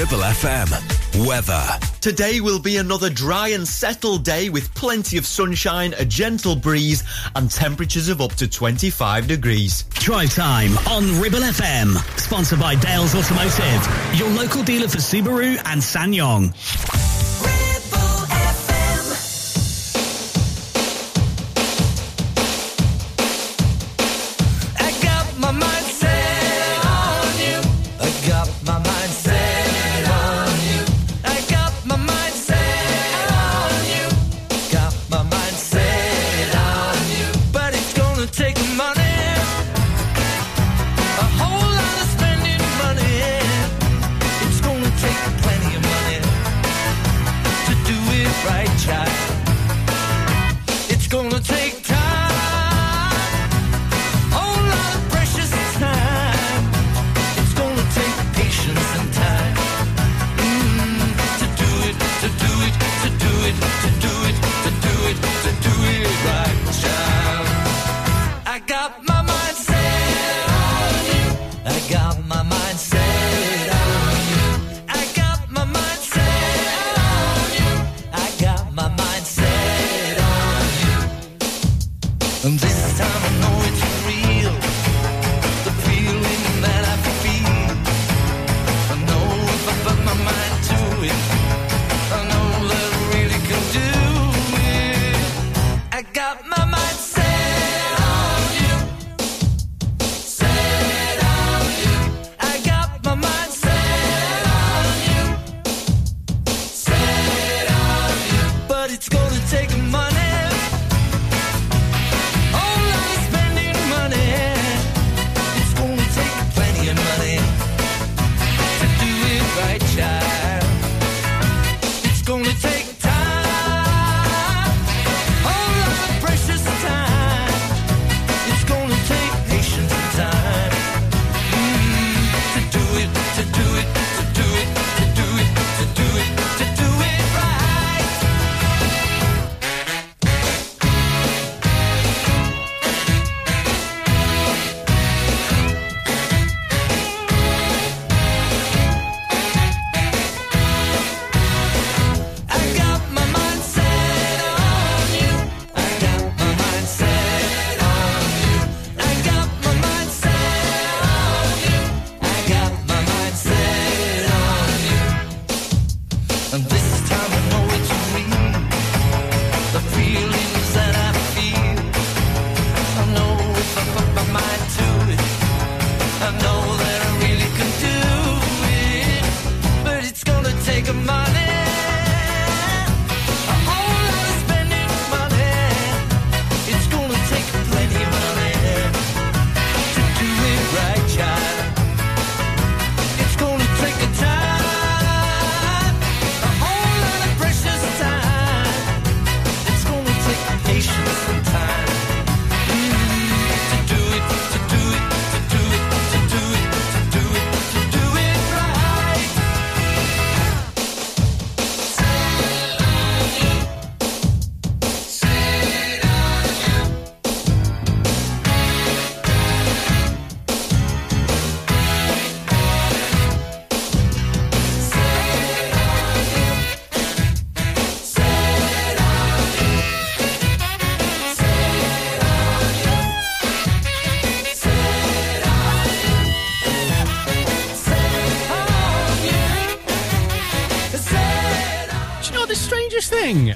Ribble FM. Weather. Today will be another dry and settled day with plenty of sunshine, a gentle breeze, and temperatures of up to 25 degrees. Drive time on Ribble FM. Sponsored by Dales Automotive, your local dealer for Subaru and SsangYong.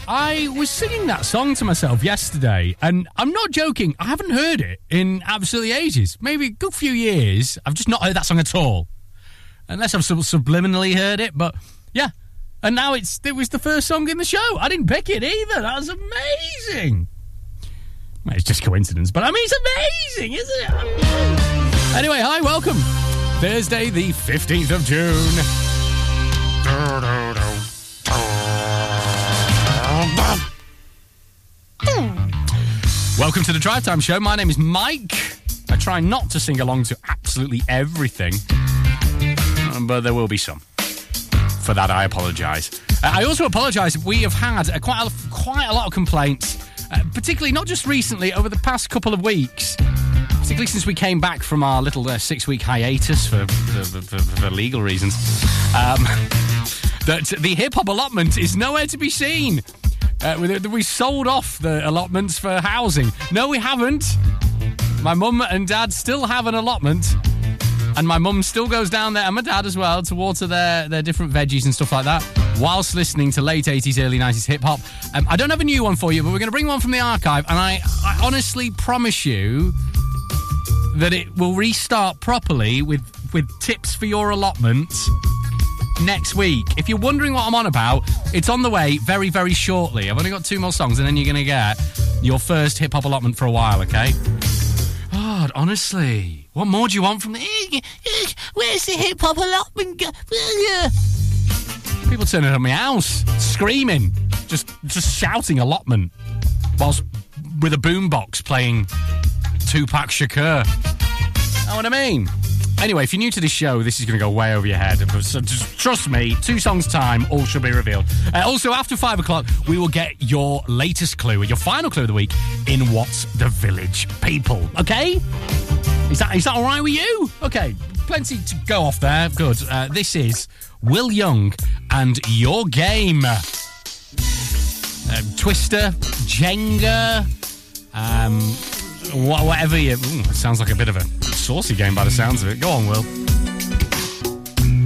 I was singing that song to myself yesterday, and I'm not joking. I haven't heard it in absolutely ages. Maybe a good few years. I've just not heard that song at all, unless I've sub- subliminally heard it. But yeah, and now it's it was the first song in the show. I didn't pick it either. That was amazing. Well, it's just coincidence, but I mean, it's amazing, isn't it? Anyway, hi, welcome. Thursday, the 15th of June. Welcome to the Drive Time Show. My name is Mike. I try not to sing along to absolutely everything, um, but there will be some. For that, I apologise. Uh, I also apologise. We have had uh, quite a, quite a lot of complaints, uh, particularly not just recently, over the past couple of weeks, particularly since we came back from our little uh, six week hiatus for, for, for, for legal reasons, um, that the hip hop allotment is nowhere to be seen. Uh, we, sold off the allotments for housing. No, we haven't. My mum and dad still have an allotment. And my mum still goes down there, and my dad as well, to water their, their different veggies and stuff like that, whilst listening to late 80s, early 90s hip hop. Um, I don't have a new one for you, but we're going to bring one from the archive, and I, I honestly promise you that it will restart properly with, with tips for your allotment next week. If you're wondering what I'm on about, it's on the way very, very shortly. I've only got two more songs, and then you're going to get your first hip hop allotment for a while, okay? God, honestly. What more do you want from the. Where's the hip hop allotment? People turning up my house, screaming, just just shouting allotment, whilst with a boombox playing Tupac Shakur. Know what I mean? Anyway, if you're new to this show, this is going to go way over your head. So just trust me, two songs' time, all shall be revealed. Uh, also, after five o'clock, we will get your latest clue, and your final clue of the week in What's the Village People. Okay? Is that is that all right with you? Okay, plenty to go off there. Good. Uh, this is Will Young and Your Game. Uh, Twister, Jenga, um, whatever you. Ooh, sounds like a bit of a saucy game by the sounds of it. Go on, Will.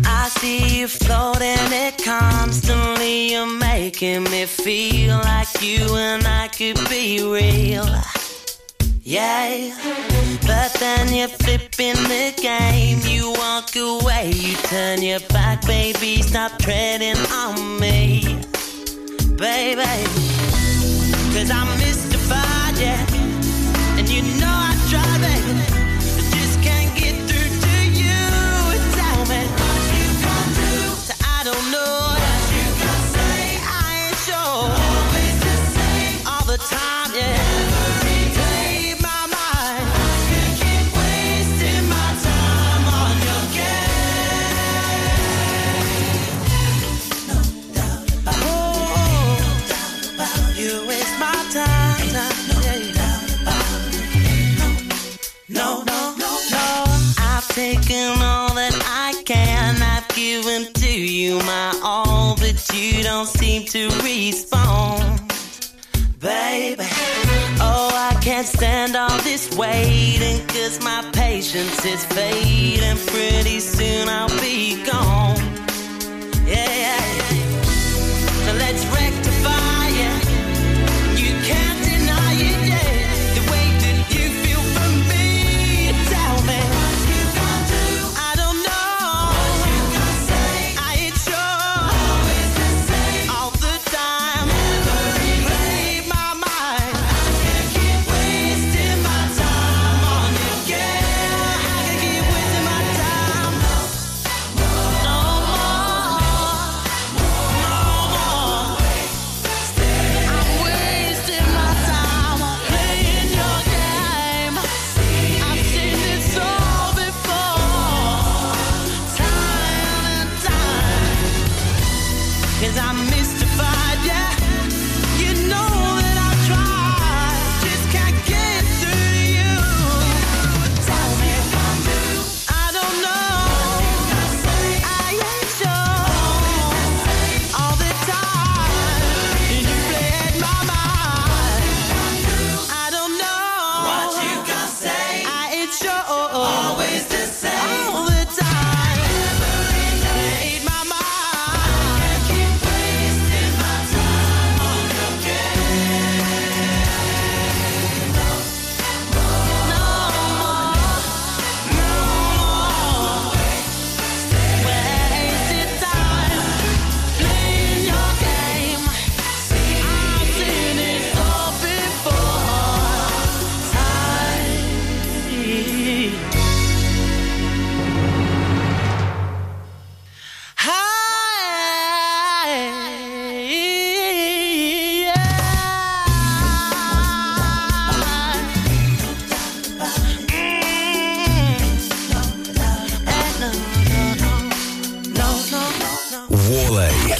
I see you floating it constantly. You're making me feel like you and I could be real. Yeah, but then you're flipping the game. You walk away, you turn your back, baby. Stop treading on me, baby. Cause I'm mystified, yeah. You. Waste my time. To respond, baby. Oh, I can't stand all this waiting, cause my patience is fading. Pretty soon I'll be gone.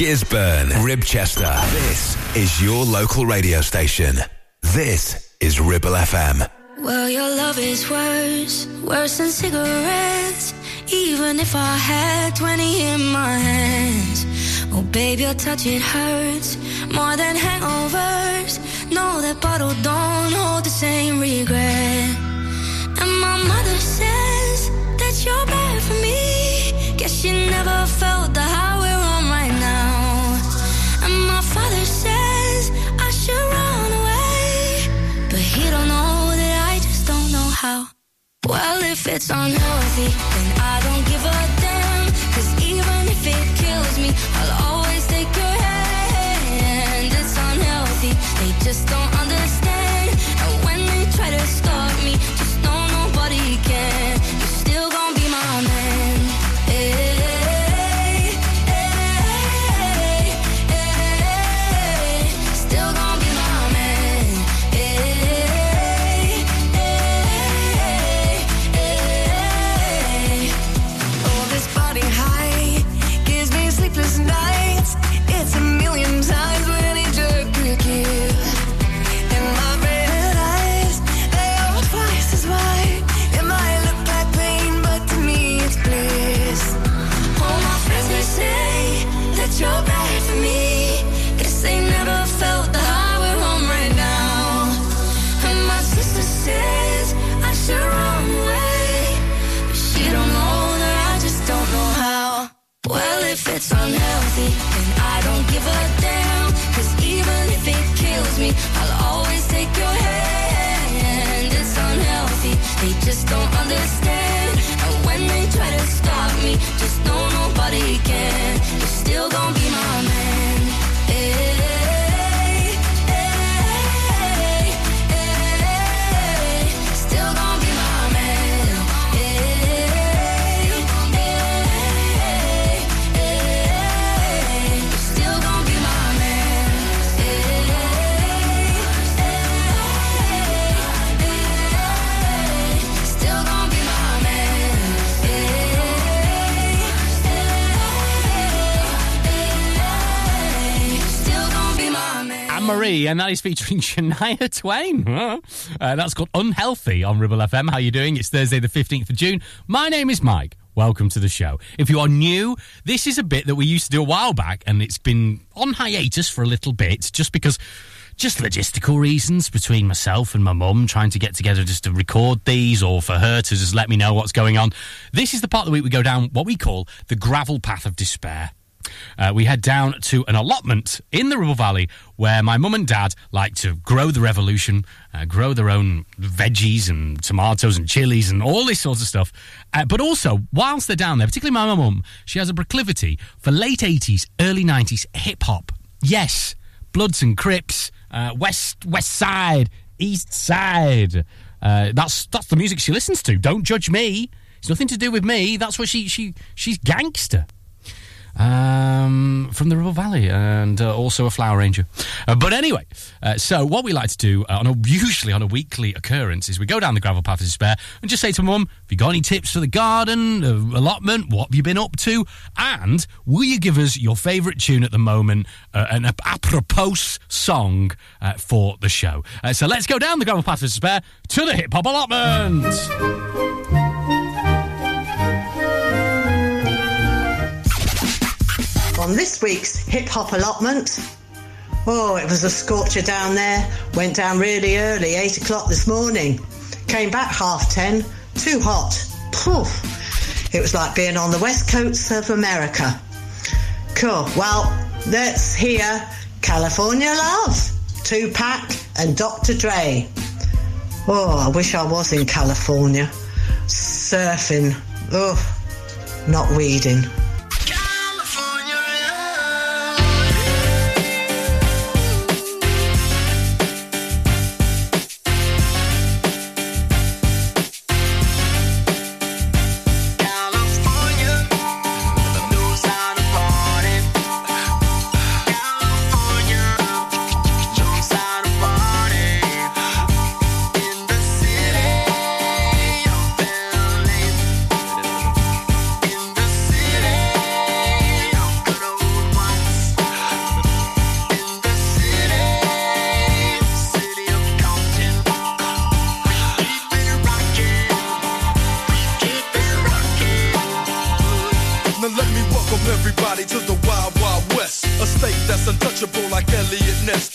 Gisburn, Ribchester. This is your local radio station. This is Ribble FM. Well, your love is worse, worse than cigarettes. Even if I had 20 in my hands. Oh, babe, your touch, it hurts more than hangovers. No, that bottle don't hold the same regret. And my mother says that you're bad for me. Guess she never felt the high Well, if it's unhealthy, then I don't give a damn. Cause even if it kills me, I'll always take your hand. It's unhealthy, they just don't Marie, and that is featuring Shania Twain. Uh, that's called Unhealthy on Ribble FM. How are you doing? It's Thursday, the 15th of June. My name is Mike. Welcome to the show. If you are new, this is a bit that we used to do a while back, and it's been on hiatus for a little bit just because. Just logistical reasons between myself and my mum trying to get together just to record these or for her to just let me know what's going on. This is the part of the week we go down what we call the gravel path of despair. Uh, we head down to an allotment in the Ribble Valley where my mum and dad like to grow the revolution, uh, grow their own veggies and tomatoes and chilies and all this sorts of stuff. Uh, but also, whilst they're down there, particularly my mum, she has a proclivity for late 80s, early 90s hip hop. Yes, Bloods and Crips, uh, West West Side, East Side. Uh, that's that's the music she listens to. Don't judge me. It's nothing to do with me. That's what she she she's gangster um, from the Ribble Valley and uh, also a flower ranger. Uh, but anyway, uh, so what we like to do uh, on a, usually on a weekly occurrence is we go down the gravel path of despair and just say to mum, have you got any tips for the garden, uh, allotment? What have you been up to? And will you give us your favourite tune at the moment, uh, an ap- apropos song for the show? So let's go down the gravel path of despair to the hip hop allotment. On this week's hip hop allotment, oh, it was a scorcher down there. Went down really early, 8 o'clock this morning. Came back half 10, too hot. Poof. It was like being on the west coast of America. Cool. Well, let's hear California Love, Tupac and Dr. Dre. Oh, I wish I was in California. Surfing. Oh, not weeding.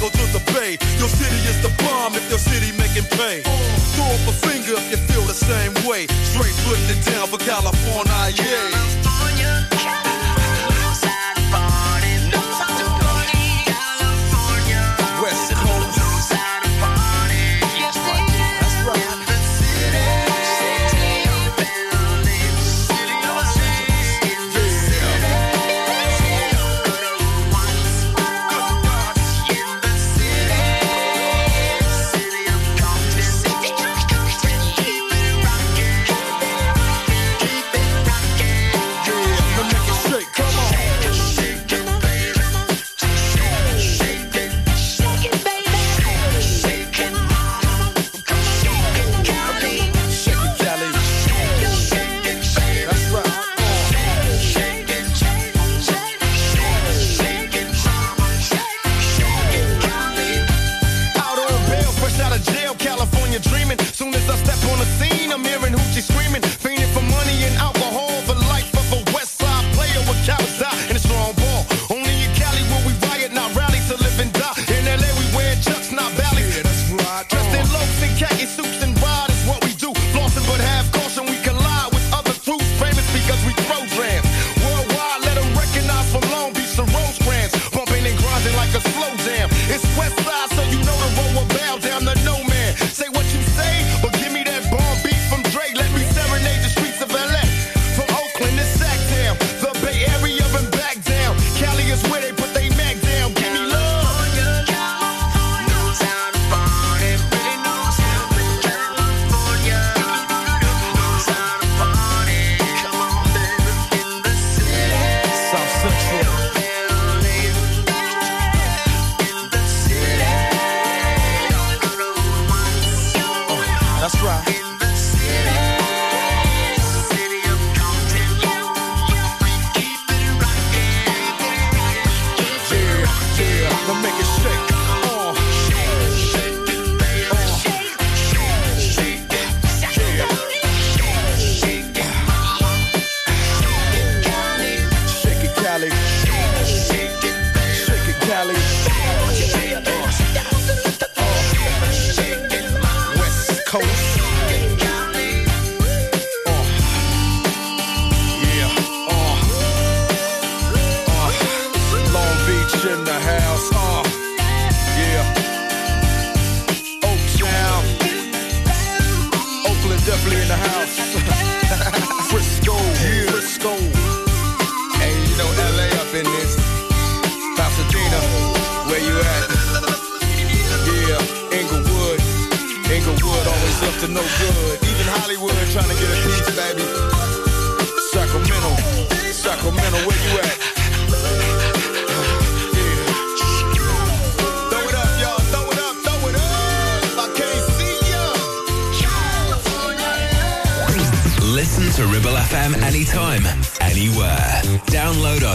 go to the bay. Your city is the bomb if your city making pay. Throw up a finger if you feel the same way. Straight putting it down for California, yeah.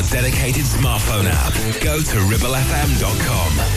dedicated smartphone app. Go to ribblefm.com.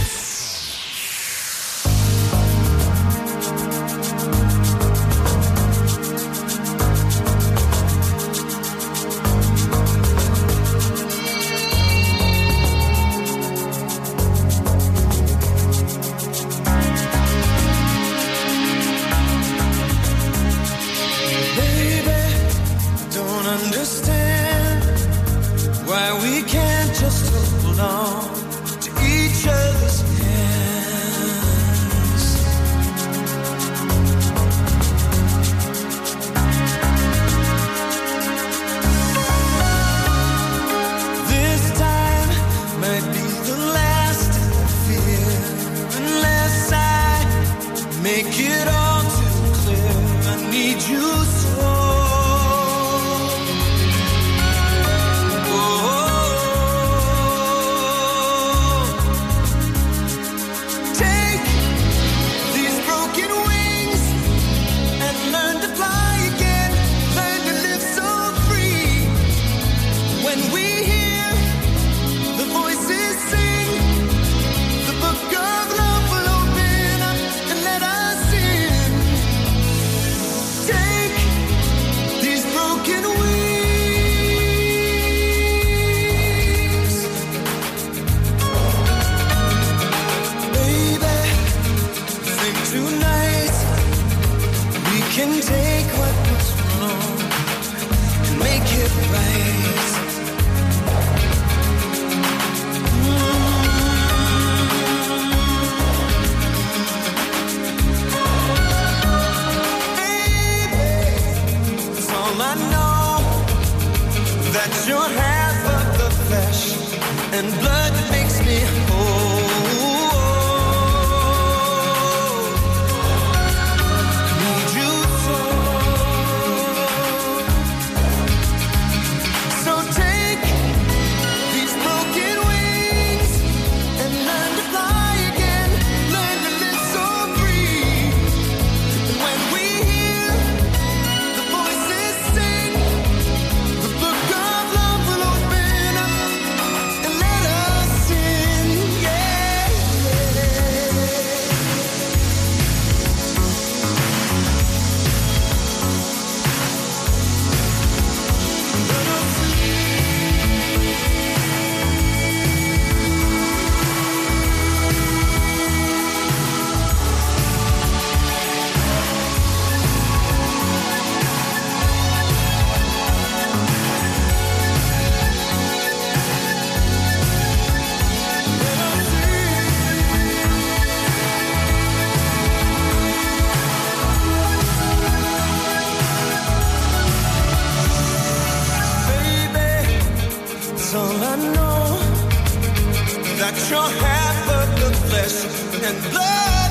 you're half of the flesh and blood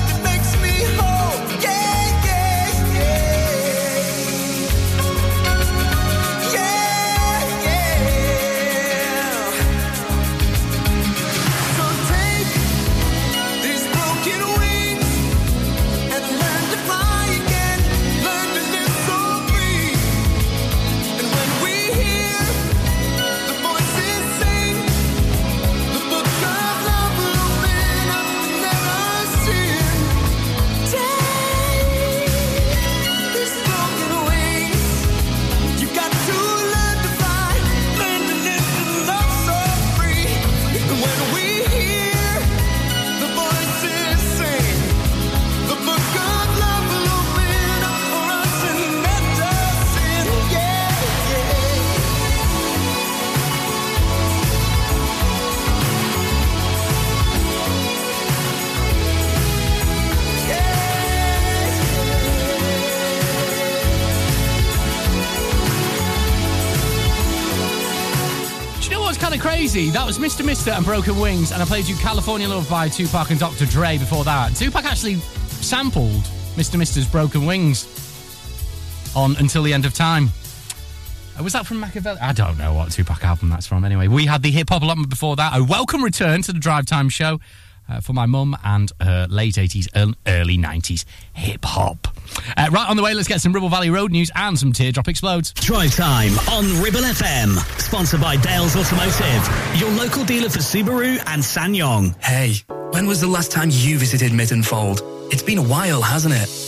crazy? That was Mr. Mister and Broken Wings, and I played you California Love by Tupac and Dr. Dre before that. Tupac actually sampled Mr. Mister's Broken Wings on Until the End of Time. Uh, Was that from Machiavelli? I don't know what Tupac album that's from anyway. We had the hip hop allotment before that. A welcome return to the Drive Time show uh, for my mum and her late 80s and early 90s hip hop. Uh, right on the way, let's get some Ribble Valley Road news and some Teardrop Explodes. Drive time on Ribble FM. Sponsored by Dales Automotive, your local dealer for Subaru and SsangYong. Hey, when was the last time you visited Mytton Fold? It's been a while, hasn't it?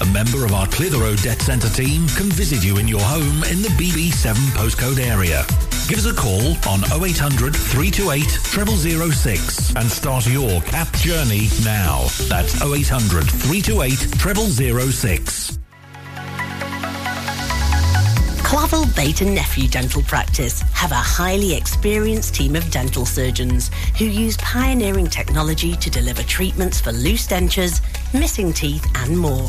A member of our Clitheroe Debt Centre team can visit you in your home in the BB7 postcode area. Give us a call on 0800 328 0006 and start your CAP journey now. That's 0800 328 0006. Clavel Bait and Nephew Dental Practice have a highly experienced team of dental surgeons who use pioneering technology to deliver treatments for loose dentures, missing teeth, and more.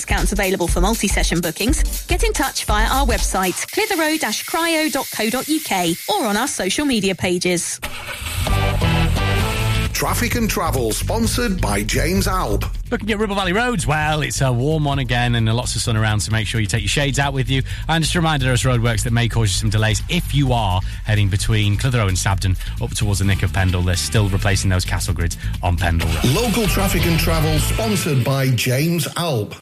discounts available for multi-session bookings. Get in touch via our website, clitheroe-cryo.co.uk or on our social media pages. Traffic and travel sponsored by James Alb. Looking at Ribble Valley roads, well, it's a warm one again and lots of sun around, so make sure you take your shades out with you. And just a reminder, there's roadworks that may cause you some delays if you are heading between Clitheroe and Sabden up towards the Nick of Pendle. They're still replacing those castle grids on Pendle Road. Local traffic and travel sponsored by James Alb.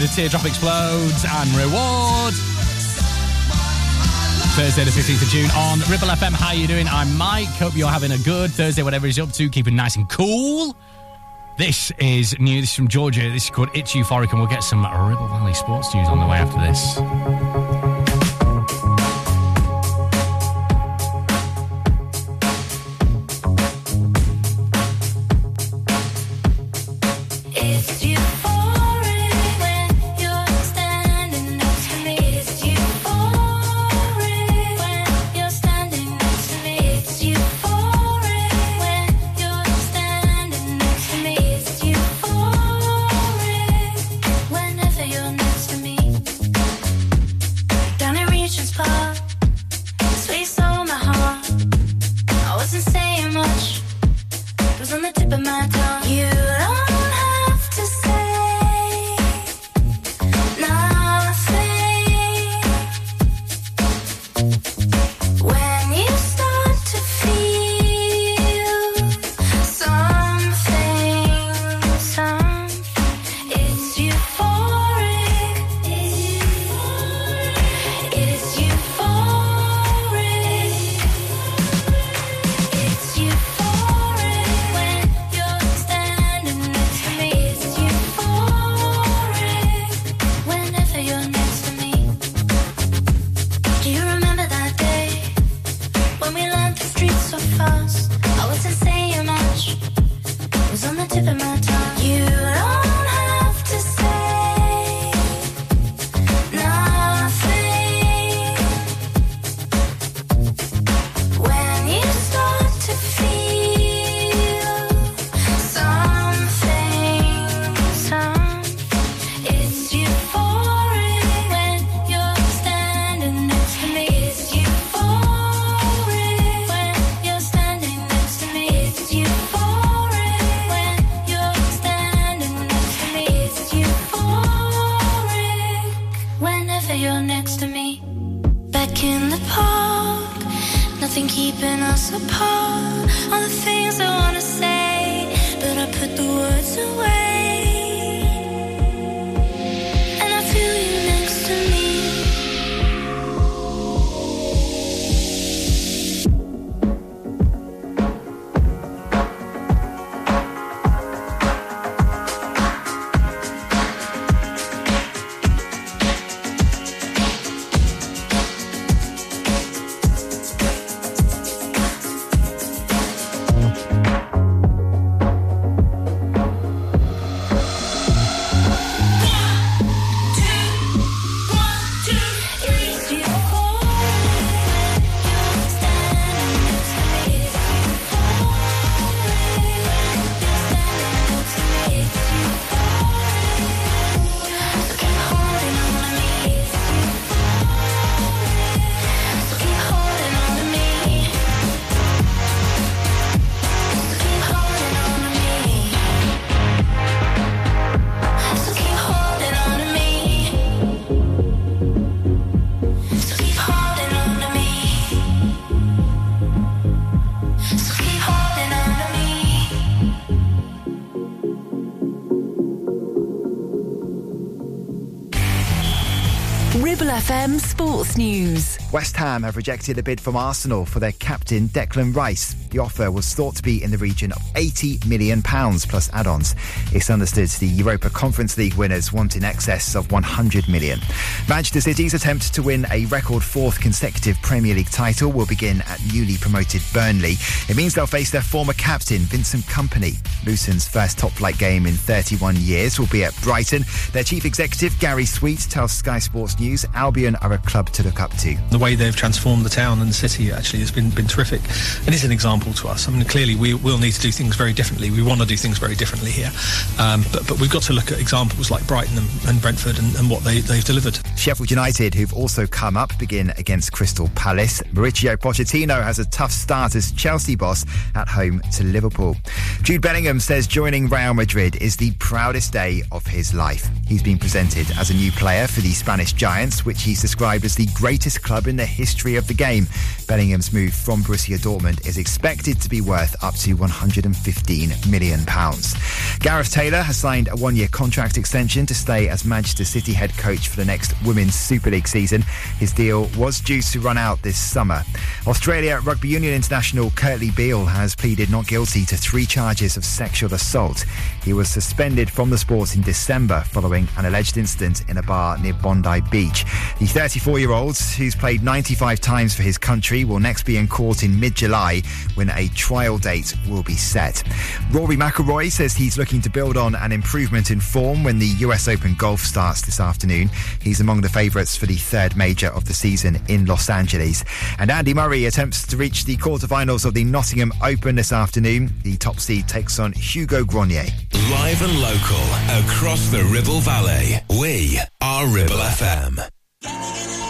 The teardrop explodes and reward. Thursday, the 15th of June on Ribble FM. How you doing? I'm Mike. Hope you're having a good Thursday, whatever he's up to, keeping nice and cool. This is new. This is from Georgia. This is called It's Euphoric, and we'll get some Ribble Valley sports news on the way after this. News. West Ham have rejected a bid from Arsenal for their captain Declan Rice. The offer was thought to be in the region of £80 million plus add ons. It's understood the Europa Conference League winners want in excess of £100 million. Manchester City's attempt to win a record fourth consecutive Premier League title will begin at newly promoted Burnley. It means they'll face their former captain, Vincent Kompany. Luton's first top flight game in 31 years will be at Brighton. Their chief executive, Gary Sweet, tells Sky Sports News Albion are a club to look up to. The way they've transformed the town and the city actually has been, been terrific. It is an example to us. I mean, clearly we will need to do things very differently. We want to do things very differently here. Um, but, but we've got to look at examples like Brighton and, and Brentford and, and what they, they've delivered. Sheffield United, who've also come up, begin against Crystal Palace. Mauricio Pochettino has a tough start as Chelsea boss at home to Liverpool. Jude Bellingham says joining Real Madrid is the proudest day of his life. He's been presented as a new player for the Spanish Giants, which he's described as the greatest club in the history of the game. Bellingham's move from Borussia Dortmund is expected expected to be worth up to £115 million. Gareth Taylor has signed a one year contract extension to stay as Manchester City head coach for the next Women's Super League season. His deal was due to run out this summer. Australia Rugby Union international Kurtley Beale has pleaded not guilty to three charges of sexual assault. He was suspended from the sport in December following an alleged incident in a bar near Bondi Beach. The 34 year old, who's played 95 times for his country, will next be in court in mid July when a trial date will be set. Rory McIlroy says he's looking to build on an improvement in form when the US Open Golf starts this afternoon. He's among the favourites for the third major of the season in Los Angeles. And Andy Murray attempts to reach the quarterfinals of the Nottingham Open this afternoon. The top seed takes on Hugo Grenier. Live and local across the Ribble Valley. We are Ribble FM.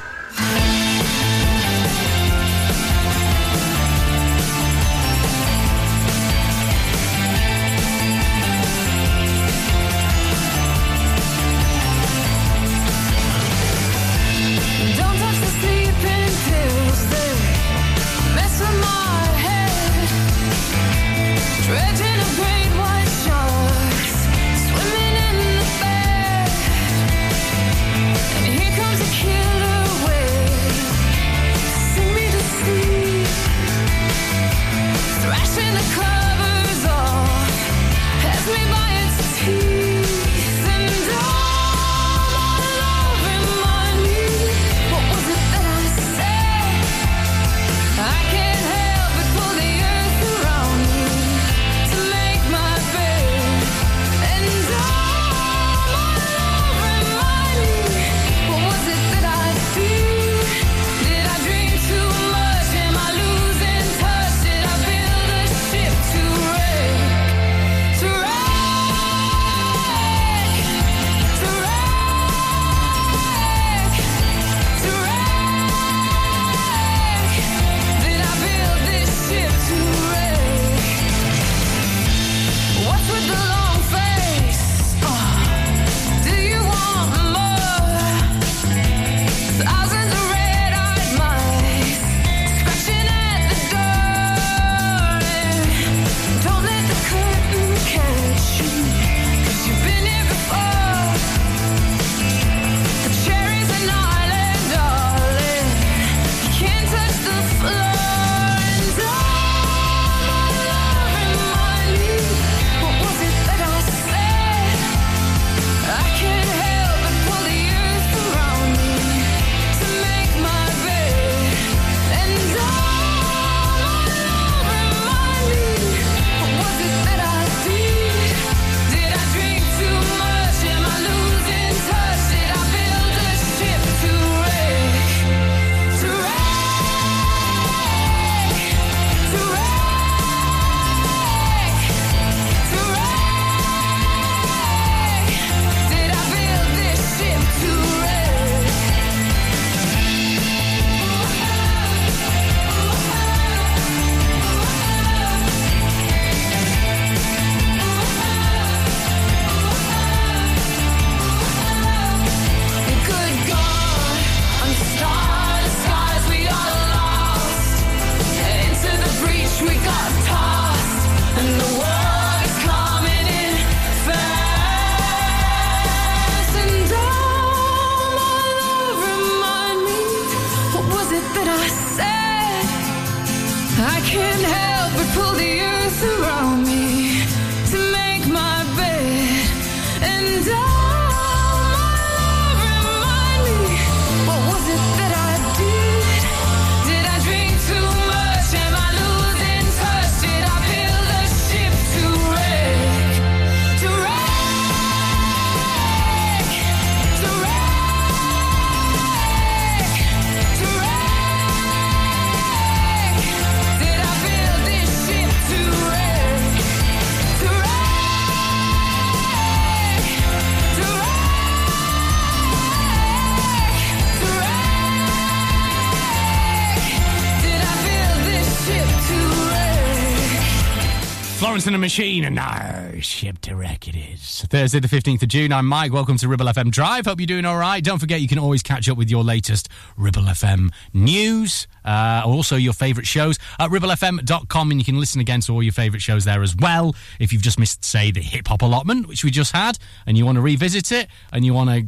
Machine, and no, ship to wreck it is. Thursday, the 15th of June. I'm Mike. Welcome to Ribble FM Drive. Hope you're doing all right. Don't forget, you can always catch up with your latest Ribble FM news, uh, also your favourite shows at ribblefm.com, and you can listen again to all your favourite shows there as well. If you've just missed, say, the hip hop allotment, which we just had, and you want to revisit it, and you want to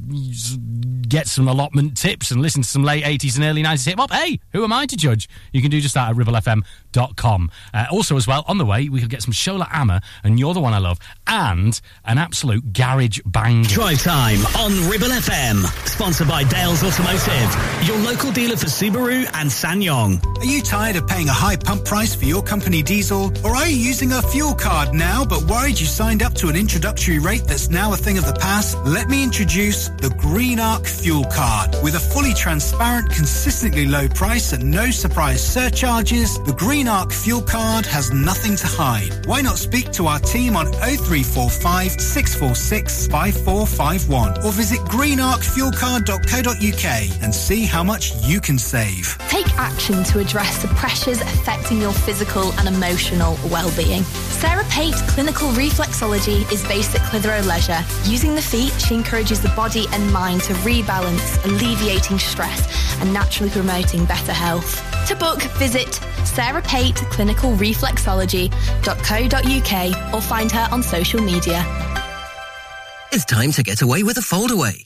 get some allotment tips and listen to some late 80s and early 90s hip hop, hey, who am I to judge? You can do just that at ribblefm.com. Uh, also, as well, on the way, we could get some Shola Ama, and You're the One I Love, and an absolute garage banger. Drive time on Ribble FM. Sponsored by Dales Automotive, your local dealer for Subaru and SsangYong. Are you tired of paying a high pump price for your company diesel? Or are you using a fuel card now but worried you signed up to an introductory rate that's now a thing of the past? Let me introduce the Green Arc Fuel Card. With a fully transparent, consistently low price and no surprise surcharges, the Green Arc Fuel Card has nothing to hide. Why not speak to our team on 0345 646 5451 or visit greenarcfuelcard.co.uk and see how much you can save. Take action to address the pressures affecting your physical and emotional well-being. Sarah Pate Clinical Reflexology is based at Clitheroe Leisure. Using the feet, she encourages the body and mind to rebalance, alleviating stress and naturally promoting better health. To book, visit Sarah Pate Clinical Reflexology.co.uk or find her on social media. It's time to get away with a foldaway.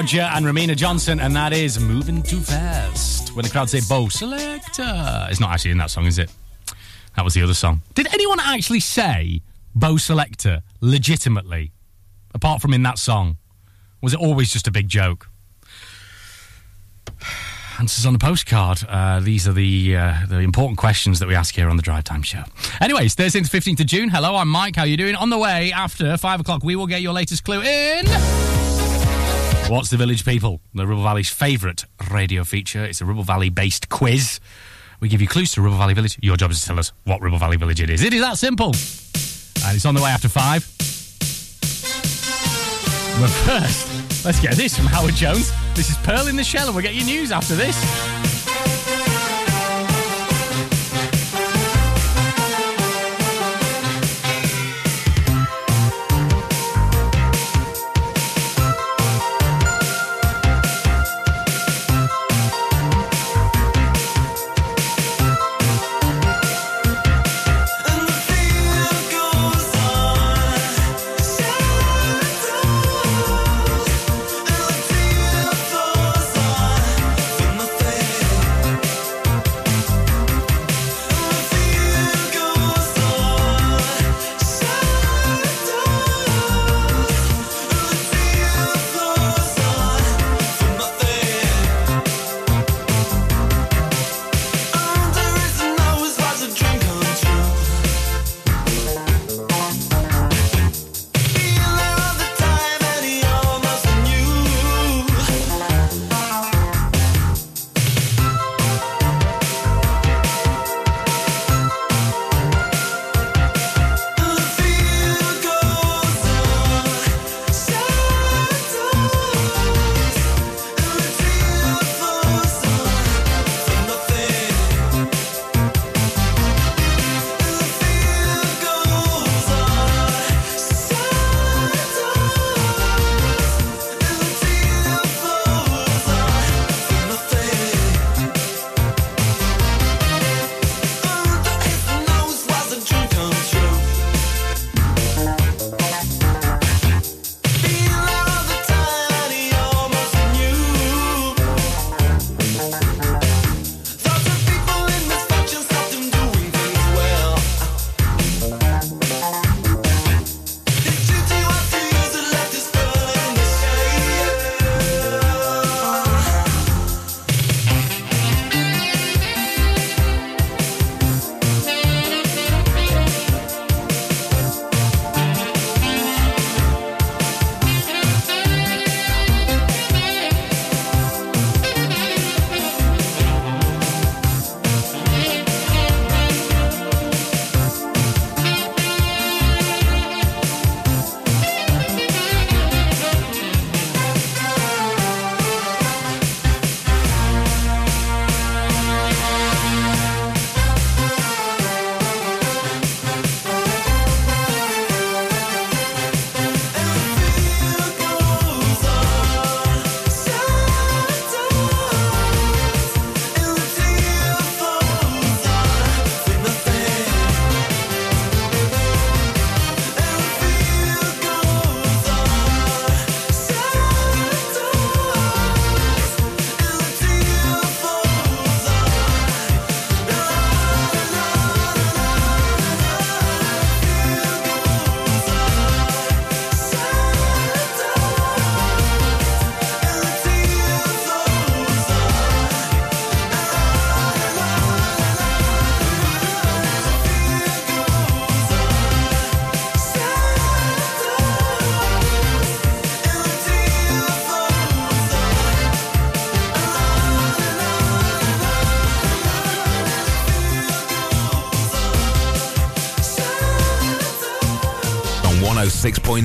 Dodger and Romina Johnson, and that is Moving Too Fast. When the crowd say Bo Selecta. It's not actually in that song, is it? That was the other song. Did anyone actually say Bo Selecta legitimately, apart from in that song? Was it always just a big joke? Answers on the postcard. Uh, these are the uh, the important questions that we ask here on the Drive Time Show. Anyways, Thursday the 15th of June. Hello, I'm Mike. How you doing? On the way after 5 o'clock, we will get your latest clue in... What's the Village People? The Ribble Valley's favourite radio feature. It's a Ribble Valley based quiz. We give you clues to Ribble Valley Village. Your job is to tell us what Ribble Valley Village it is. It is that simple. And it's on the way after five. But first, let's get this from Howard Jones. This is Pearl in the Shell, and we'll get your news after this.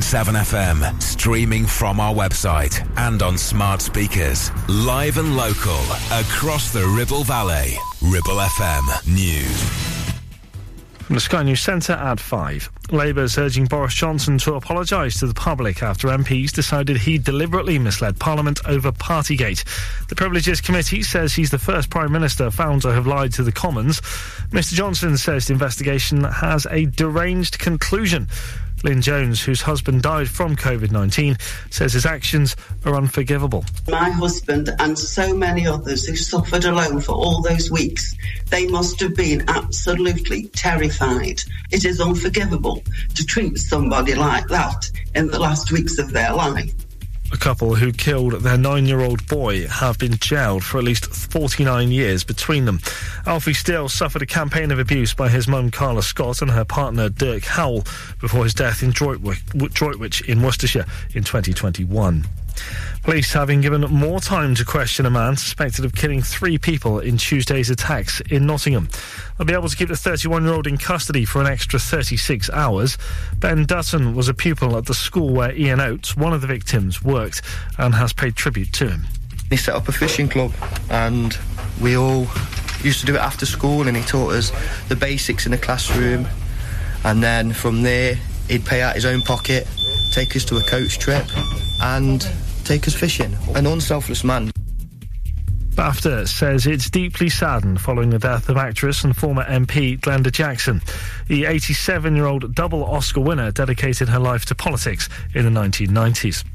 FM, streaming from our website and on smart speakers. Live and local, across the Ribble Valley. Ribble FM News. From the Sky News Centre at 5. Labour's urging Boris Johnson to apologise to the public after MPs decided he deliberately misled Parliament over Partygate. The Privileges Committee says he's the first Prime Minister found to have lied to the Commons. Mr Johnson says the investigation has a deranged conclusion. Lynn Jones, whose husband died from COVID 19, says his actions are unforgivable. My husband and so many others who suffered alone for all those weeks, they must have been absolutely terrified. It is unforgivable to treat somebody like that in the last weeks of their life. A couple who killed their nine year old boy have been jailed for at least 49 years between them. Alfie Steele suffered a campaign of abuse by his mum Carla Scott and her partner Dirk Howell before his death in Droitwich, Droitwich in Worcestershire in 2021. Police having given more time to question a man suspected of killing three people in Tuesday's attacks in Nottingham. They'll be able to keep the 31 year old in custody for an extra 36 hours. Ben Dutton was a pupil at the school where Ian Coates, one of the victims, worked and has paid tribute to him. He set up a fishing club and we all used to do it after school and he taught us the basics in the classroom and then from there he'd pay out his own pocket, take us to a coach trip and take us fishing. An unselfless man. BAFTA says it's deeply saddened following the death of actress and former MP Glenda Jackson. The 87 year old double Oscar winner dedicated her life to politics in the 1990s.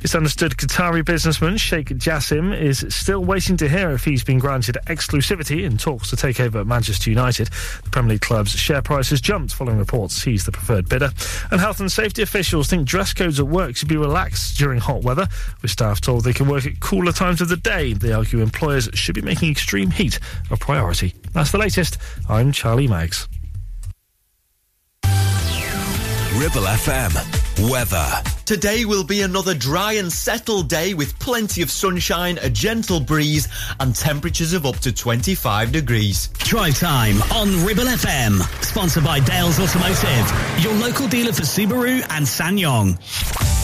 It's understood Qatari businessman Sheikh Jassim is still waiting to hear if he's been granted exclusivity in talks to take over Manchester United. The Premier League club's share price has jumped following reports he's the preferred bidder. And health and safety officials think dress codes at work should be relaxed during hot weather, with staff told they can work at cooler times of the day. They argue employers should be making extreme heat a priority. That's the latest. I'm Charlie Maggs. Ribble FM. Weather. Today will be another dry and settled day with plenty of sunshine, a gentle breeze, and temperatures of up to 25 degrees. Drive time on Ribble FM. Sponsored by Dales Automotive, your local dealer for Subaru and SsangYong.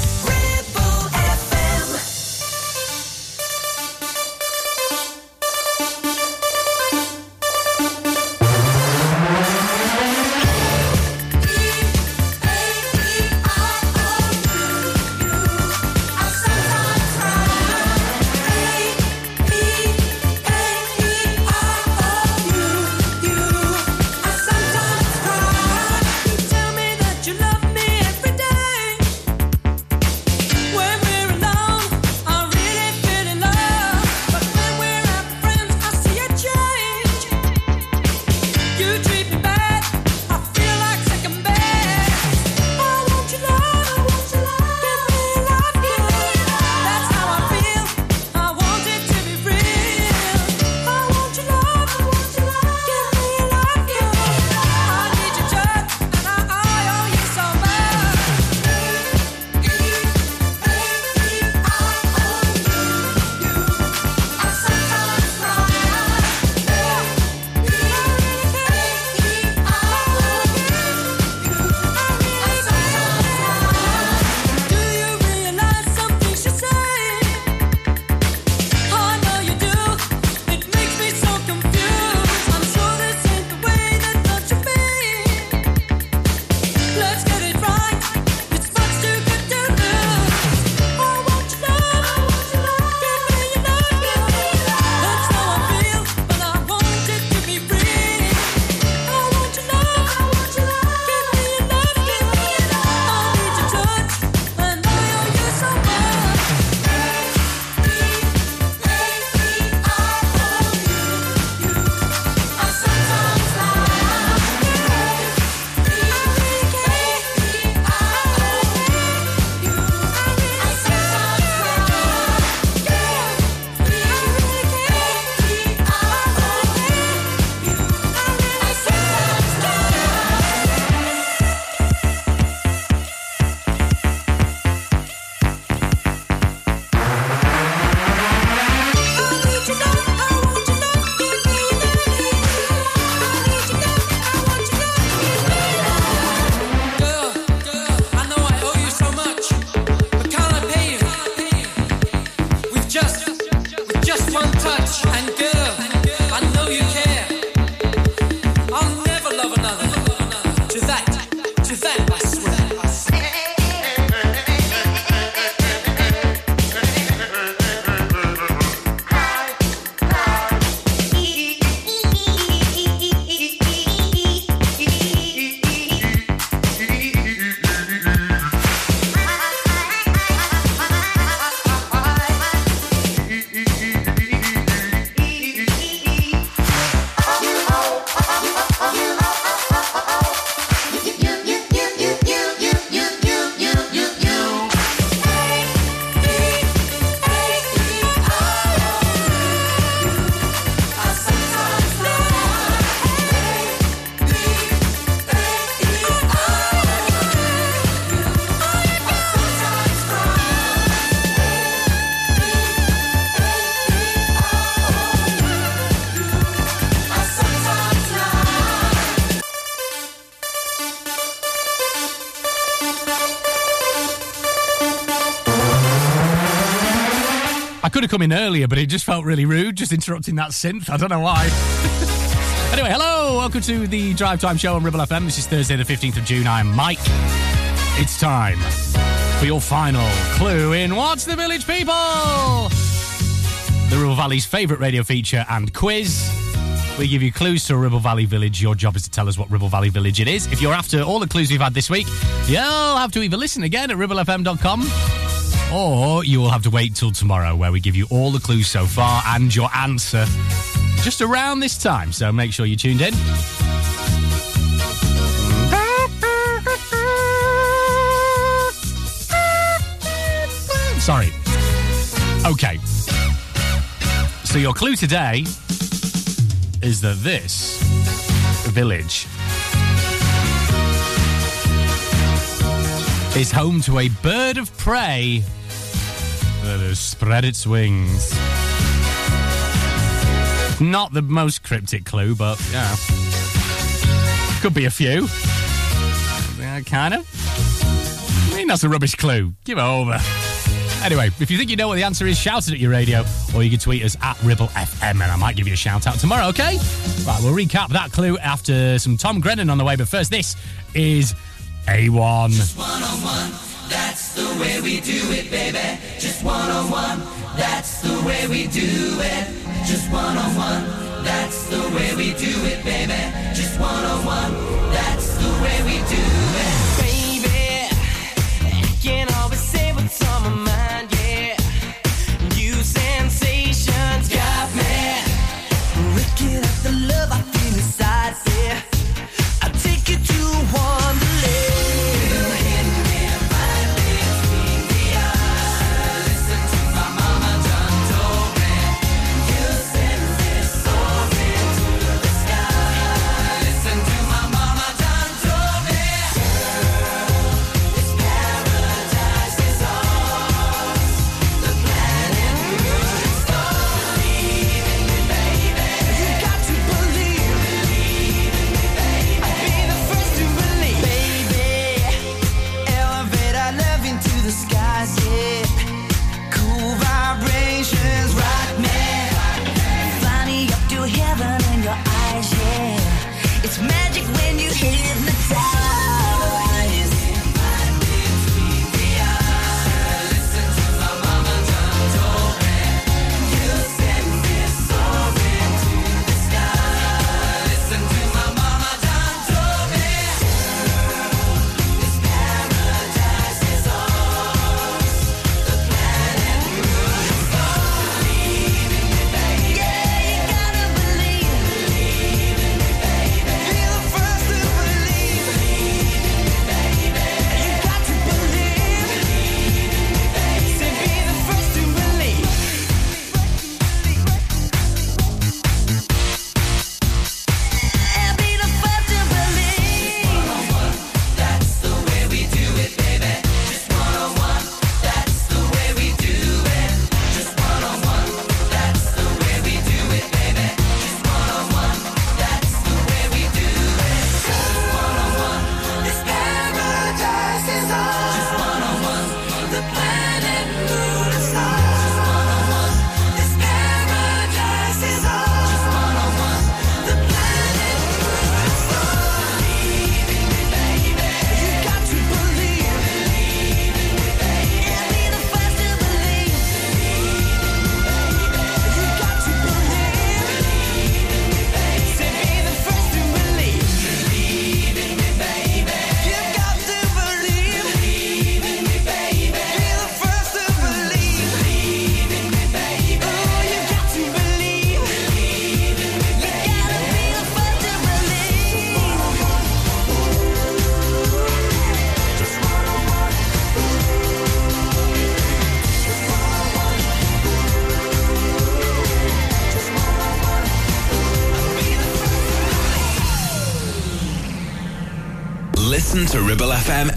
Could have come in earlier, but it just felt really rude, just interrupting that synth. I don't know why. anyway, hello, welcome to the Drive Time Show on Ribble FM. This is Thursday, the 15th of June. I'm Mike. It's time for your final clue in What's the Village People? The Ribble Valley's favourite radio feature and quiz. We give you clues to a Ribble Valley village. Your job is to tell us what Ribble Valley village it is. If you're after all the clues we've had this week, you'll have to either listen again at ribblefm.com or you will have to wait till tomorrow where we give you all the clues so far and your answer just around this time. So make sure you're tuned in. Sorry. Okay. So your clue today is that this village is home to a bird of prey that has spread its wings. Not the most cryptic clue, but yeah. Could be a few. Yeah, kind of. I mean, that's a rubbish clue. Give it over. Anyway, if you think you know what the answer is, shout it at your radio, or you can tweet us at Ribble FM, and I might give you a shout out tomorrow, okay? Right, we'll recap that clue after some Tom Grennan on the way, but first, this is A1. Just one way we do it, baby. Just one on one, that's the way we do it. Just one on one, that's the way we do it, baby. Just one on one, that's the way we do it.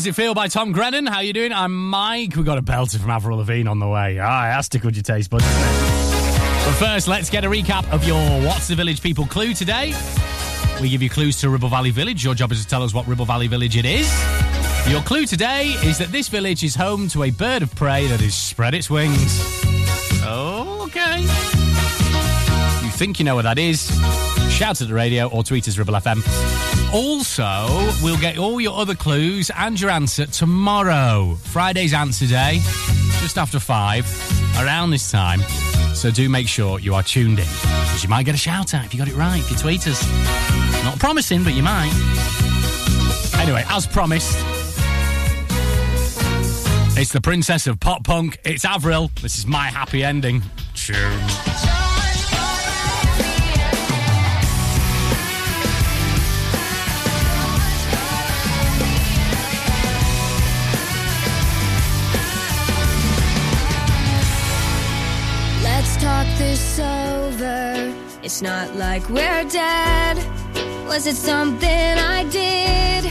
does it feel by Tom Grennan? How are you doing? I'm Mike. We got a belter from Avril Lavigne on the way. Ah, that's tickled your taste buds. doesn't? But first, let's get a recap of your What's the Village People clue today. We give you clues to Ribble Valley Village. Your job is to tell us what Ribble Valley Village it is. Your clue today is that this village is home to a bird of prey that has spread its wings. Okay. You think you know what that is? Shout at the radio or tweet us Ribble FM. Also, we'll get all your other clues and your answer tomorrow. Friday's answer day, just after five, around this time. So do make sure you are tuned in, because you might get a shout out if you got it right, if you tweet us. Not promising, but you might. Anyway, as promised, it's the princess of pop punk. It's Avril. This is my happy ending. Tune. It's not like we're dead. Was it something I did?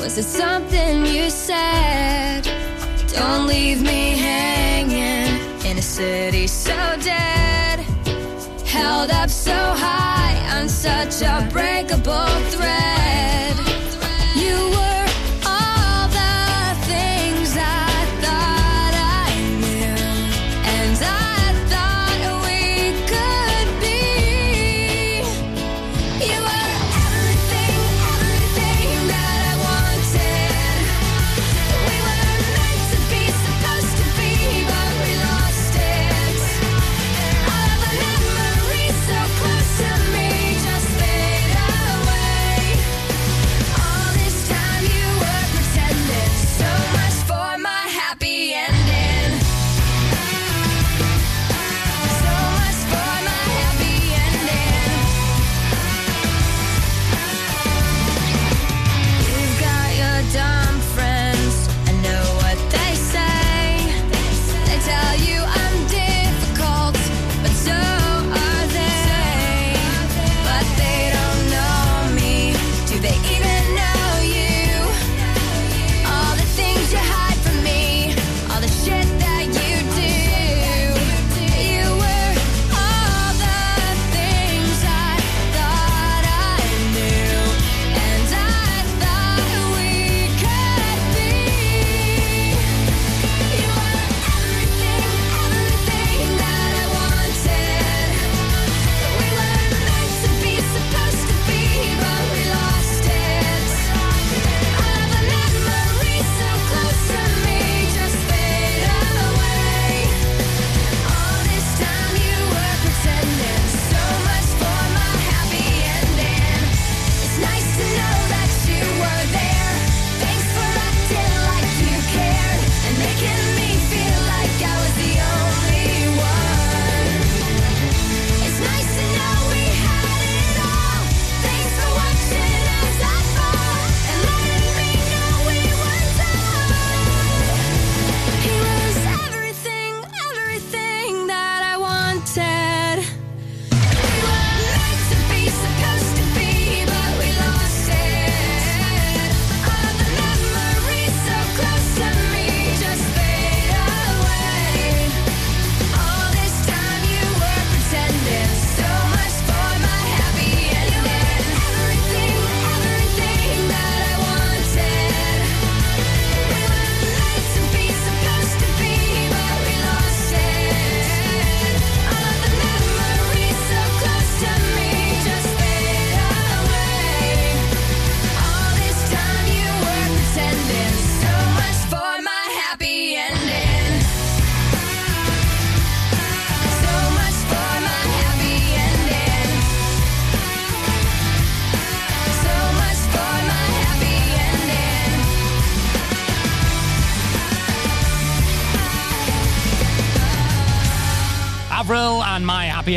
Was it something you said? Don't leave me hanging in a city so dead. Held up so high on such a breakable thread.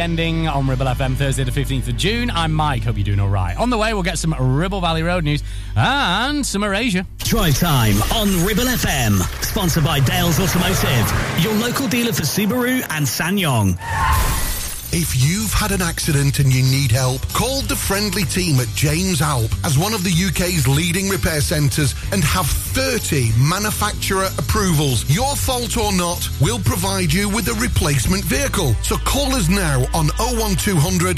Ending on Ribble FM Thursday, the 15th of June. I'm Mike. Hope you're doing all right. On the way, we'll get some Ribble Valley Road news and some Erasure. Drive time on Ribble FM. Sponsored by Dales Automotive, your local dealer for Subaru and SsangYong. If you've had an accident and you need help, call the friendly team at James Alpe as one of the UK's leading repair centres and have 30 manufacturer approvals. Your fault or not, we'll provide you with a replacement vehicle. So call us now on 01200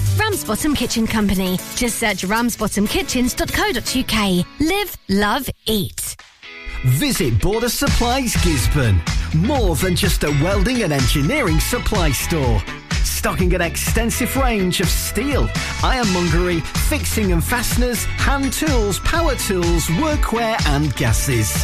Ramsbottom Kitchen Company. Just search ramsbottomkitchens.co.uk. Live, love, eat. Visit Border Supplies Gisburn. More than just a welding and engineering supply store. Stocking an extensive range of steel, ironmongery, fixing and fasteners, hand tools, power tools, workwear, and gases.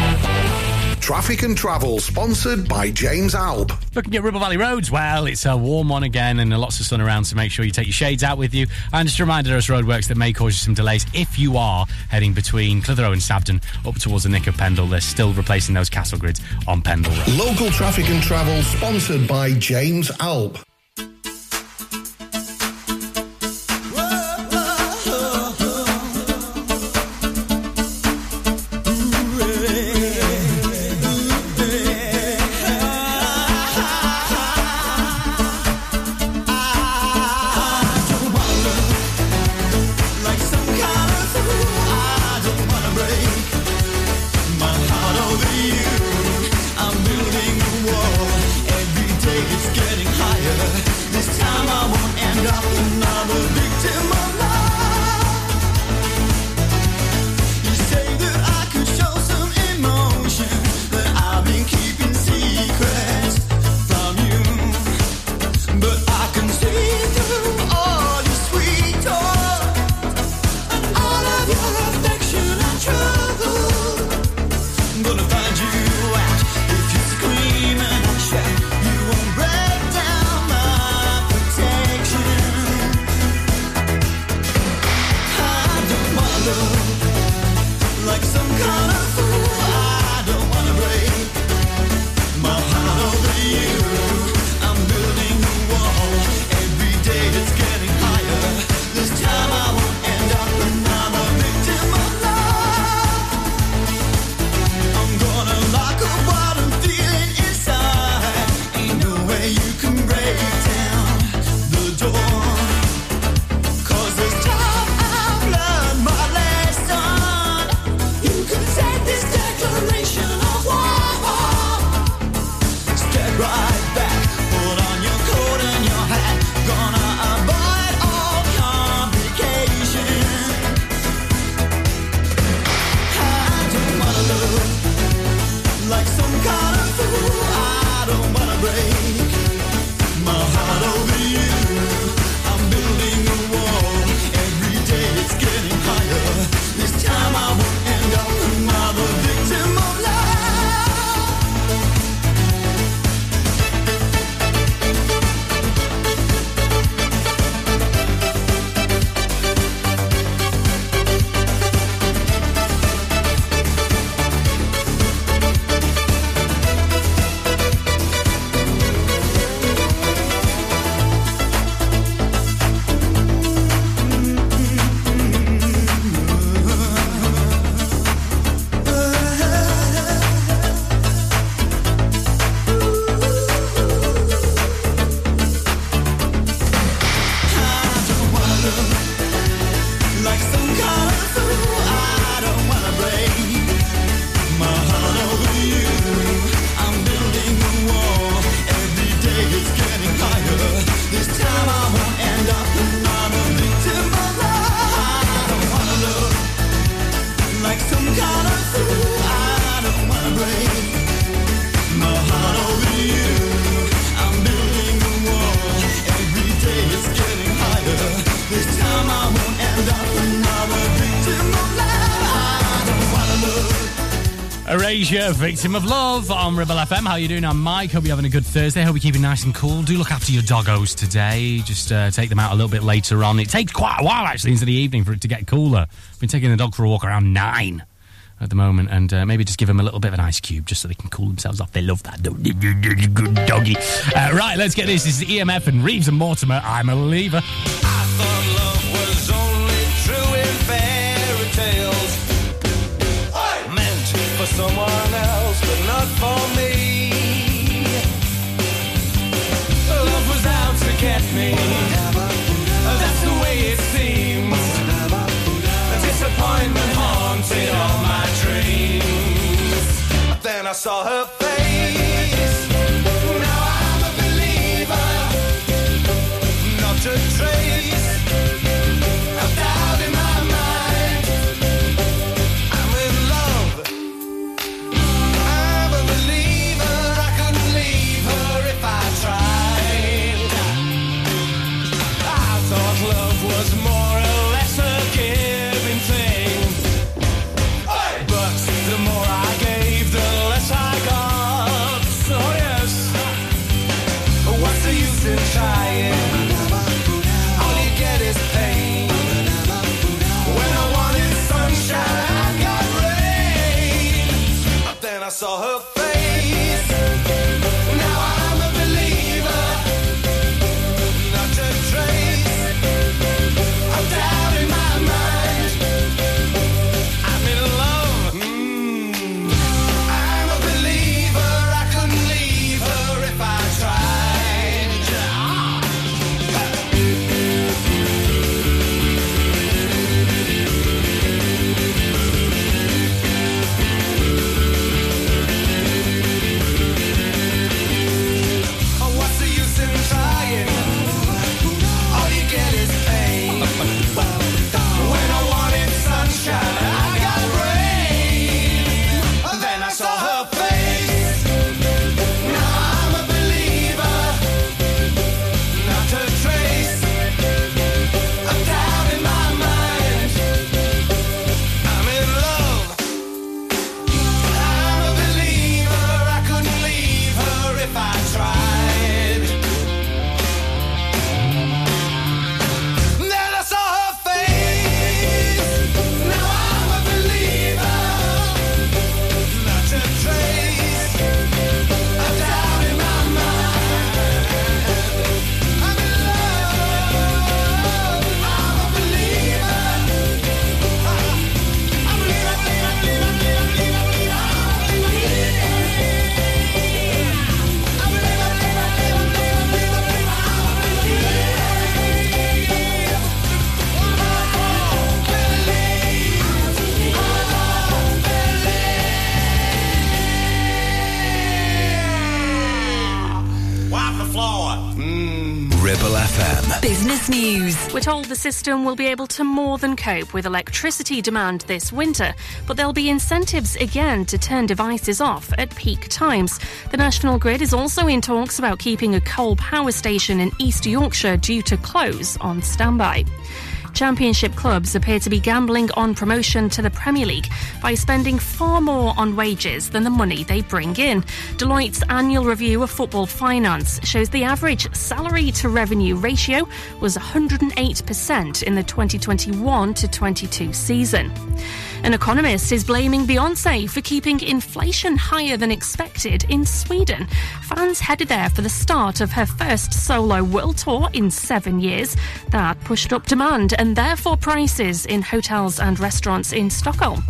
Traffic and travel sponsored by James Alpe. Looking at Ribble Valley roads, well, it's a warm one again and lots of sun around, so make sure you take your shades out with you. And just a reminder, there's roadworks that may cause you some delays if you are heading between Clitheroe and Sabden up towards the Nick of Pendle. They're still replacing those castle grids on Pendle Road. Local traffic and travel sponsored by James Alpe. Erasure, Victim of Love on Ribble FM. How you doing? I'm Mike. Hope you're having a good Thursday. Hope you're keeping nice and cool. Do look after your doggos today. Just uh, take them out a little bit later on. It takes quite a while, actually, into the evening for it to get cooler. I've been taking the dog for a walk around nine at the moment and uh, maybe just give them a little bit of an ice cube just so they can cool themselves off. They love that. don't they? Good doggy. Uh, right, let's get this. This is EMF and Reeves and Mortimer. I'm a believer. Saw her Business news. We're told the system will be able to more than cope with electricity demand this winter, but there'll be incentives again to turn devices off at peak times. The National Grid is also in talks about keeping a coal power station in East Yorkshire due to close on standby. Championship clubs appear to be gambling on promotion to the Premier League by spending far more on wages than the money they bring in. Deloitte's annual review of football finance shows the average salary to revenue ratio was 108% in the 2021 to 22 season. An economist is blaming Beyonce for keeping inflation higher than expected in Sweden. Fans headed there for the start of her first solo world tour in seven years. That pushed up demand and therefore prices in hotels and restaurants in Stockholm.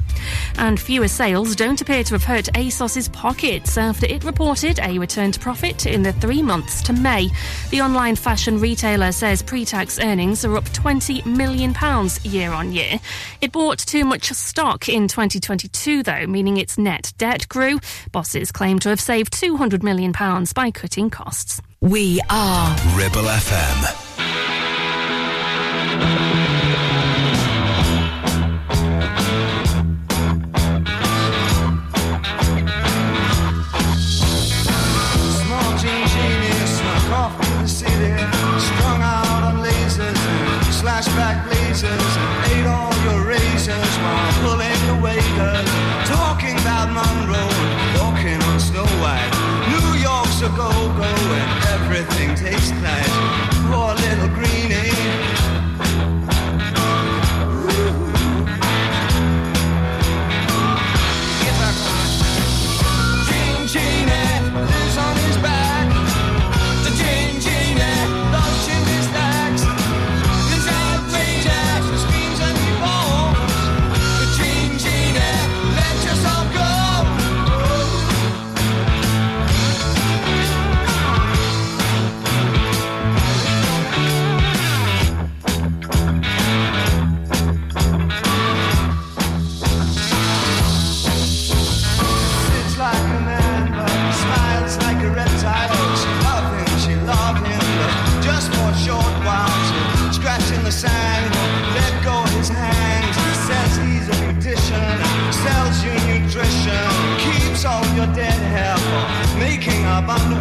And fewer sales don't appear to have hurt ASOS's pockets after it reported a return to profit in the three months to May. The online fashion retailer says pre tax earnings are up £20 million year on year. It bought too much stock in 2022, though, meaning its net debt grew. Bosses claim to have saved £200 million by cutting costs. We are Ribble FM. Small while pulling the cause talking about Monroe walking on Snow White. New York's a go-go and everything tastes nice I know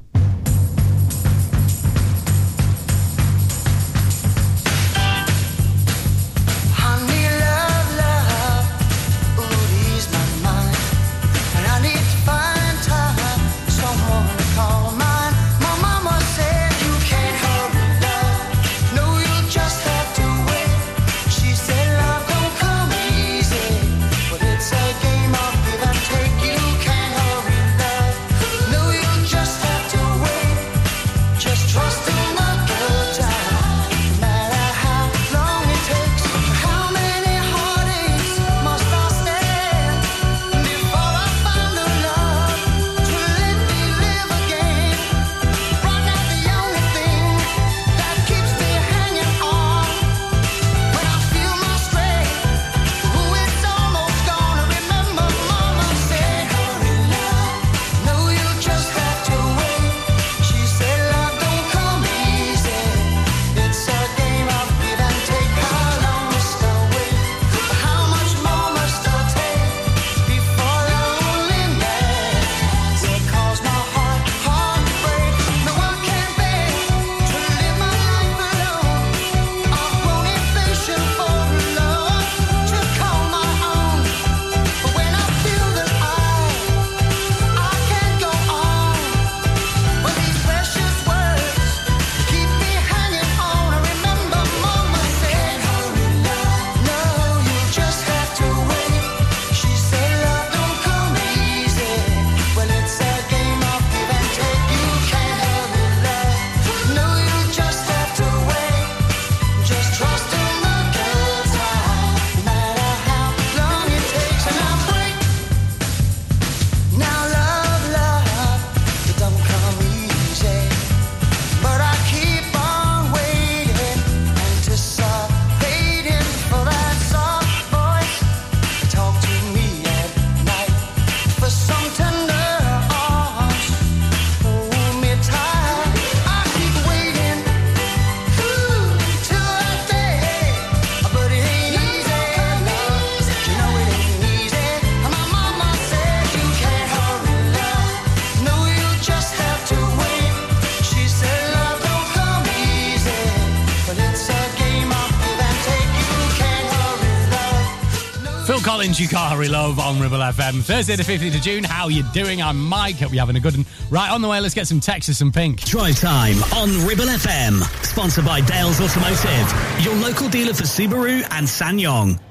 You can't hurry Love on Ribble FM. Thursday the 15th of June. How you doing? I'm Mike. Hope you're having a good one. Right, on the way, let's get some Texas and Pink. Drive time on Ribble FM. Sponsored by Dales Automotive, your local dealer for Subaru and SsangYong.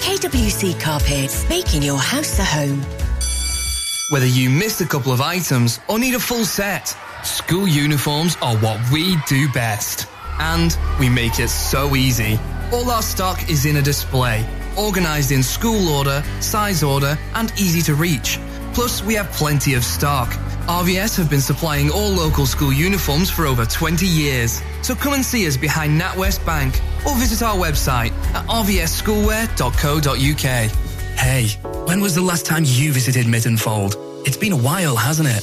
KWC Carpets, making your house a home. Whether you missed a couple of items or need a full set, school uniforms are what we do best. And we make it so easy. All our stock is in a display, organized in school order, size order, and easy to reach. Plus, we have plenty of stock. RVS have been supplying all local school uniforms for over 20 years. So come and see us behind NatWest Bank or visit our website at rvsschoolwear.co.uk. Hey, when was the last time you visited Mytton Fold? It's been a while, hasn't it?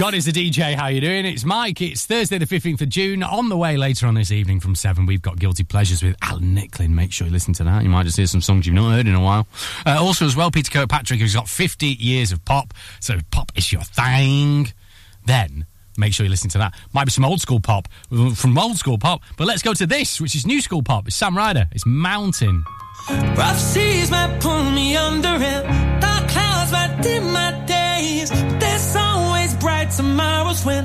God is a DJ. How you doing? It's Mike. It's Thursday the 15th of June. On the way later on this evening from 7, we've got Guilty Pleasures with Alan Nicklin. Make sure you listen to that. You might just hear some songs you've not heard in a while. Uh, also as well, Peter Kirkpatrick, who's got 50 years of pop. So pop is your thing. Then make sure you listen to that. Might be some old school pop from old school pop, but let's go to this, which is new school pop. It's Sam Ryder. It's Mountain. Rough seas might pull me under it. Dark clouds might dim my days. This tomorrows when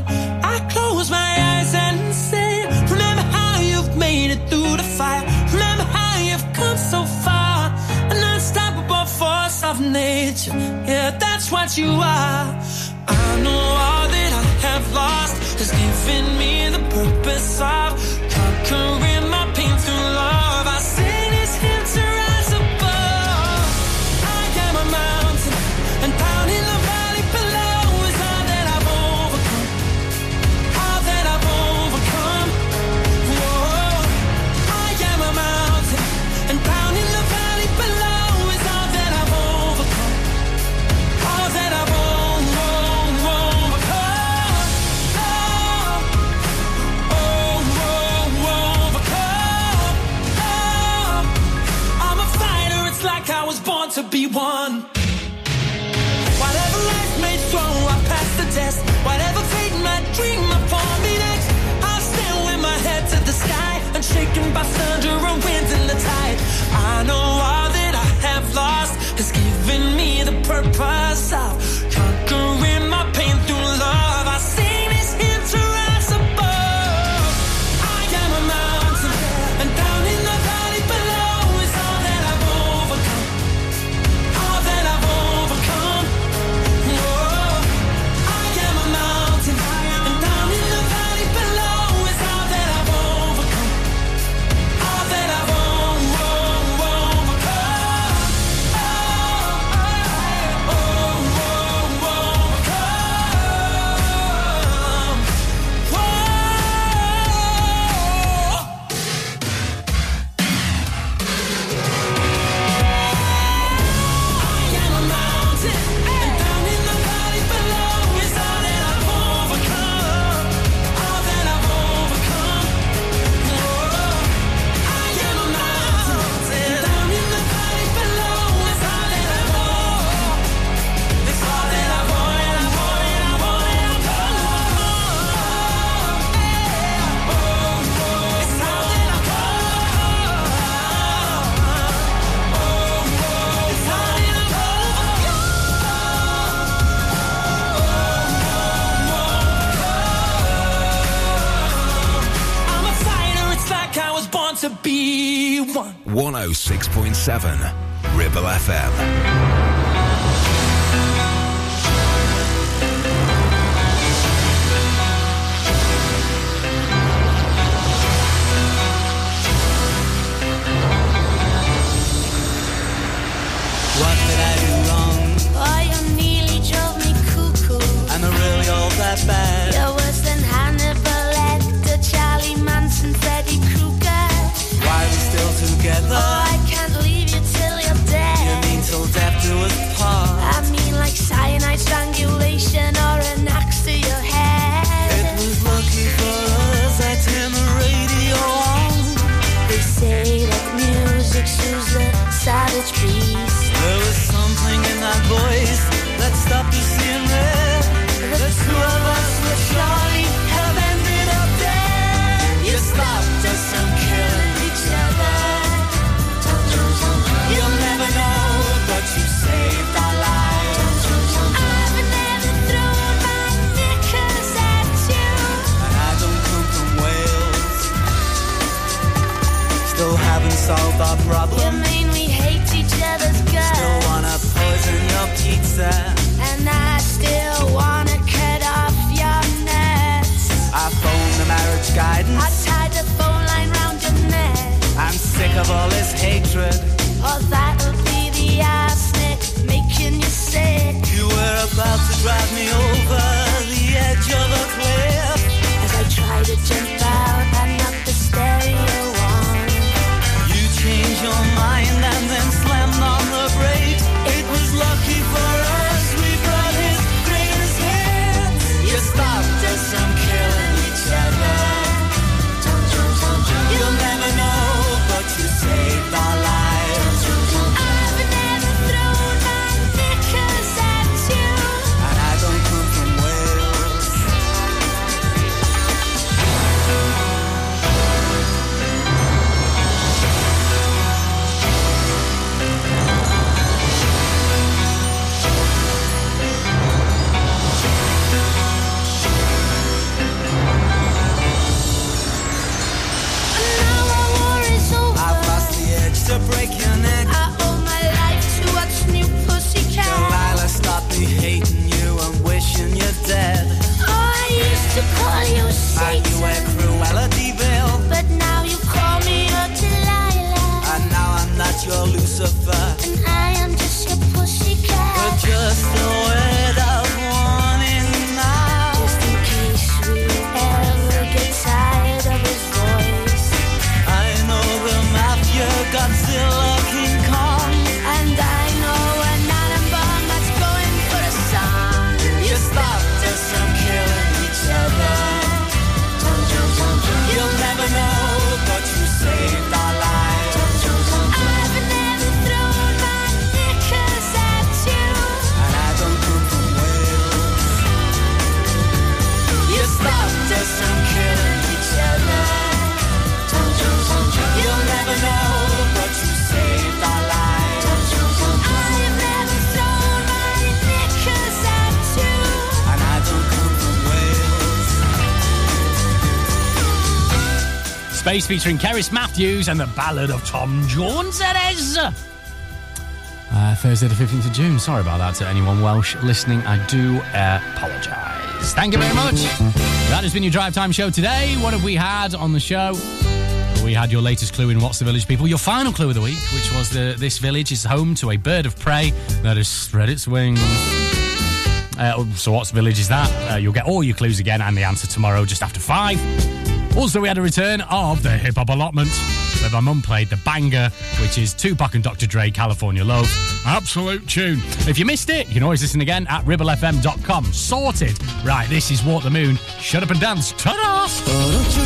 I close my eyes and say, Remember how you've made it through the fire. Remember how you've come so far. An unstoppable force of nature. Yeah, that's what you are. I know all that I have lost has given me the purpose of conquering. to be one. Whatever life may throw, I pass the test. Whatever fate my dream upon me next, I'll stand with my head to the sky, unshaken by thunder and winds in the tide. I know all that I have lost has given me the purpose of be one. 106.7 Ribble FM. What did drive Space featuring Cerys Matthews and the Ballad of Tom Jones. It is. Uh, Thursday, the 15th of June. Sorry about that to anyone Welsh listening. I do uh, apologise. Thank you very much. That has been your drive time show today. What have we had on the show? We had your latest clue in What's the Village, people. Your final clue of the week, which was that this village is home to a bird of prey that has spread its wings. Uh, so, what's village is that? Uh, you'll get all your clues again and the answer tomorrow, just after five. Also, we had a return of the hip hop allotment, where my mum played the banger, which is Tupac and Dr. Dre, California Love. Absolute tune. If you missed it, you can always listen again at ribblefm.com. Sorted. Right, this is Walk the Moon. Shut up and dance. Ta-da! Oh,